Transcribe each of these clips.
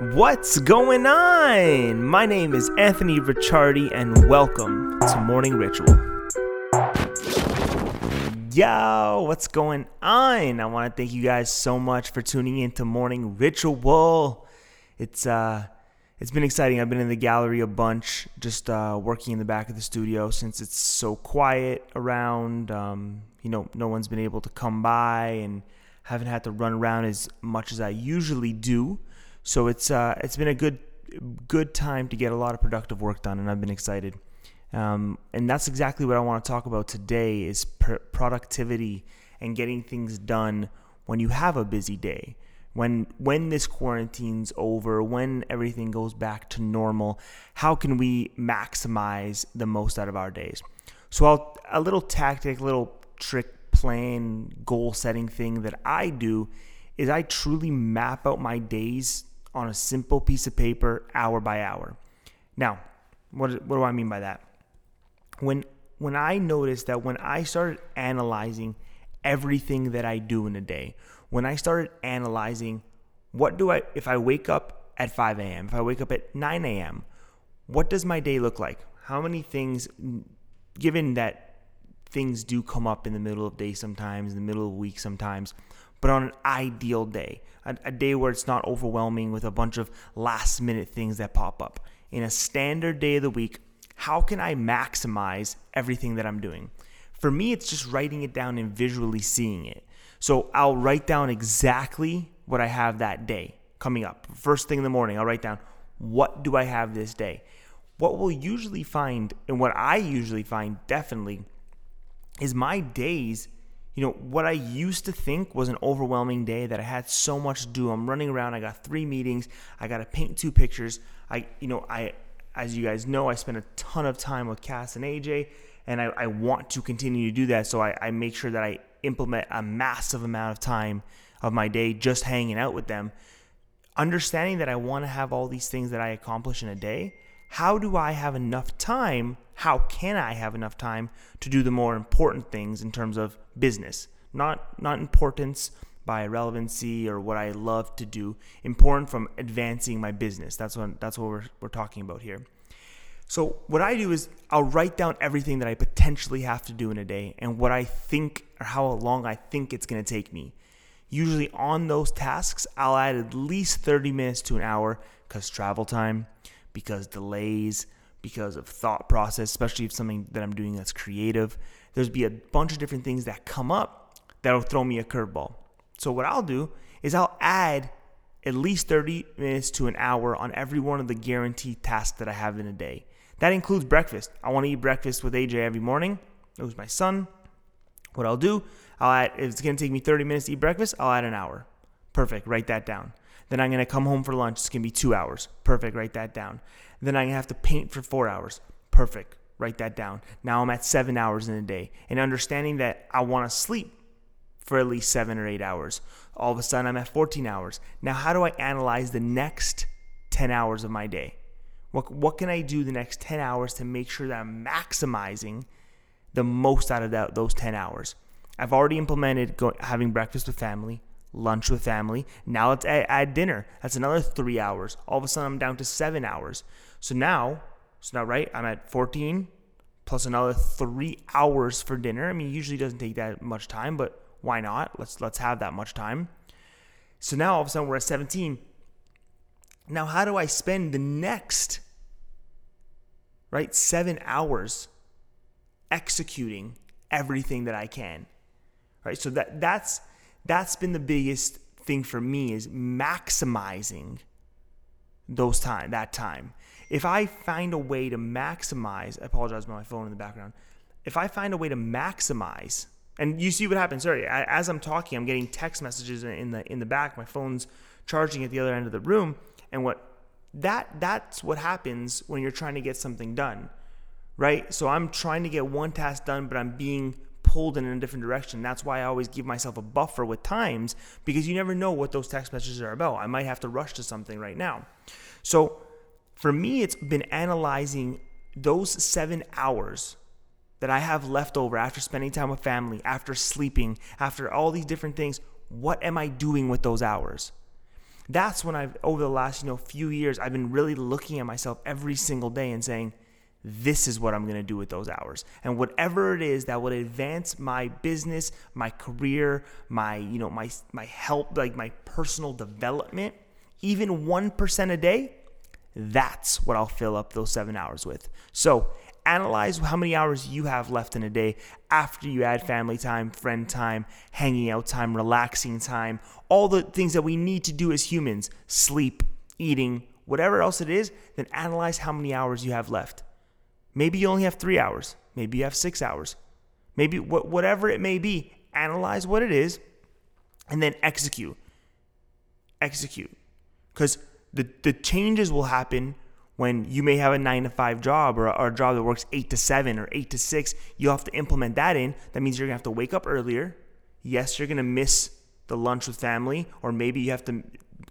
What's going on? My name is Anthony Ricciardi, and welcome to Morning Ritual. Yo, what's going on? I want to thank you guys so much for tuning in to Morning Ritual. It's uh, it's been exciting. I've been in the gallery a bunch, just uh, working in the back of the studio since it's so quiet around. Um, you know, no one's been able to come by, and haven't had to run around as much as I usually do. So it's uh, it's been a good good time to get a lot of productive work done, and I've been excited. Um, and that's exactly what I want to talk about today: is pr- productivity and getting things done when you have a busy day. When when this quarantine's over, when everything goes back to normal, how can we maximize the most out of our days? So I'll, a little tactic, little trick plan, goal setting thing that I do is I truly map out my days on a simple piece of paper, hour by hour. Now, what, what do I mean by that? When when I noticed that when I started analyzing everything that I do in a day, when I started analyzing what do I if I wake up at 5 a.m., if I wake up at 9 a.m., what does my day look like? How many things, given that things do come up in the middle of day sometimes, in the middle of the week sometimes, but on an ideal day, a, a day where it's not overwhelming with a bunch of last minute things that pop up. In a standard day of the week, how can I maximize everything that I'm doing? For me, it's just writing it down and visually seeing it. So I'll write down exactly what I have that day coming up. First thing in the morning, I'll write down what do I have this day. What we'll usually find, and what I usually find definitely, is my days you know, what I used to think was an overwhelming day that I had so much to do. I'm running around. I got three meetings. I got to paint two pictures. I, you know, I, as you guys know, I spend a ton of time with Cass and AJ, and I, I want to continue to do that. So I, I make sure that I implement a massive amount of time of my day just hanging out with them. Understanding that I want to have all these things that I accomplish in a day, how do I have enough time how can I have enough time to do the more important things in terms of business? Not not importance by relevancy or what I love to do, important from advancing my business. That's what that's what we're we're talking about here. So what I do is I'll write down everything that I potentially have to do in a day and what I think or how long I think it's going to take me. Usually on those tasks, I'll add at least 30 minutes to an hour cuz travel time, because delays, because of thought process, especially if something that I'm doing that's creative. There's be a bunch of different things that come up that'll throw me a curveball. So what I'll do is I'll add at least 30 minutes to an hour on every one of the guaranteed tasks that I have in a day. That includes breakfast. I want to eat breakfast with AJ every morning. It was my son. What I'll do, I'll add if it's gonna take me 30 minutes to eat breakfast, I'll add an hour. Perfect, write that down. Then I'm gonna come home for lunch. It's gonna be two hours. Perfect, write that down. Then I'm going to have to paint for four hours. Perfect. Write that down. Now I'm at seven hours in a day. And understanding that I want to sleep for at least seven or eight hours. All of a sudden I'm at 14 hours. Now, how do I analyze the next 10 hours of my day? What, what can I do the next 10 hours to make sure that I'm maximizing the most out of that, those 10 hours? I've already implemented go, having breakfast with family, lunch with family. Now let's add, add dinner. That's another three hours. All of a sudden, I'm down to seven hours. So now, so now, right, I'm at 14 plus another three hours for dinner. I mean, usually doesn't take that much time, but why not? Let's let's have that much time. So now all of a sudden we're at 17. Now, how do I spend the next right seven hours executing everything that I can? Right. So that that's that's been the biggest thing for me is maximizing those time that time if I find a way to maximize, I apologize for my phone in the background. If I find a way to maximize, and you see what happens. Sorry, as I'm talking, I'm getting text messages in the in the back. My phone's charging at the other end of the room, and what that that's what happens when you're trying to get something done, right? So I'm trying to get one task done, but I'm being pulled in a different direction. That's why I always give myself a buffer with times because you never know what those text messages are about. I might have to rush to something right now. So for me, it's been analyzing those seven hours that I have left over after spending time with family, after sleeping, after all these different things. What am I doing with those hours? That's when I've, over the last, you know, few years, I've been really looking at myself every single day and saying, this is what I'm going to do with those hours. And whatever it is that would advance my business, my career, my, you know, my my help, like my personal development, even 1% a day, that's what I'll fill up those 7 hours with. So, analyze how many hours you have left in a day after you add family time, friend time, hanging out time, relaxing time, all the things that we need to do as humans, sleep, eating, whatever else it is, then analyze how many hours you have left. Maybe you only have three hours. Maybe you have six hours. Maybe whatever it may be, analyze what it is and then execute. Execute. Because the, the changes will happen when you may have a nine to five job or, or a job that works eight to seven or eight to six. You have to implement that in. That means you're going to have to wake up earlier. Yes, you're going to miss the lunch with family, or maybe you have to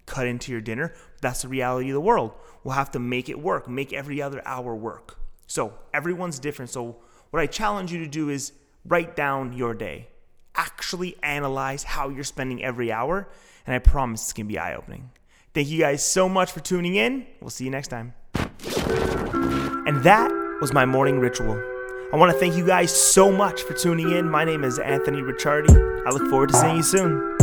cut into your dinner. That's the reality of the world. We'll have to make it work, make every other hour work. So everyone's different. So what I challenge you to do is write down your day. Actually analyze how you're spending every hour, and I promise it's gonna be eye opening. Thank you guys so much for tuning in. We'll see you next time. And that was my morning ritual. I want to thank you guys so much for tuning in. My name is Anthony Ricciardi. I look forward to seeing you soon.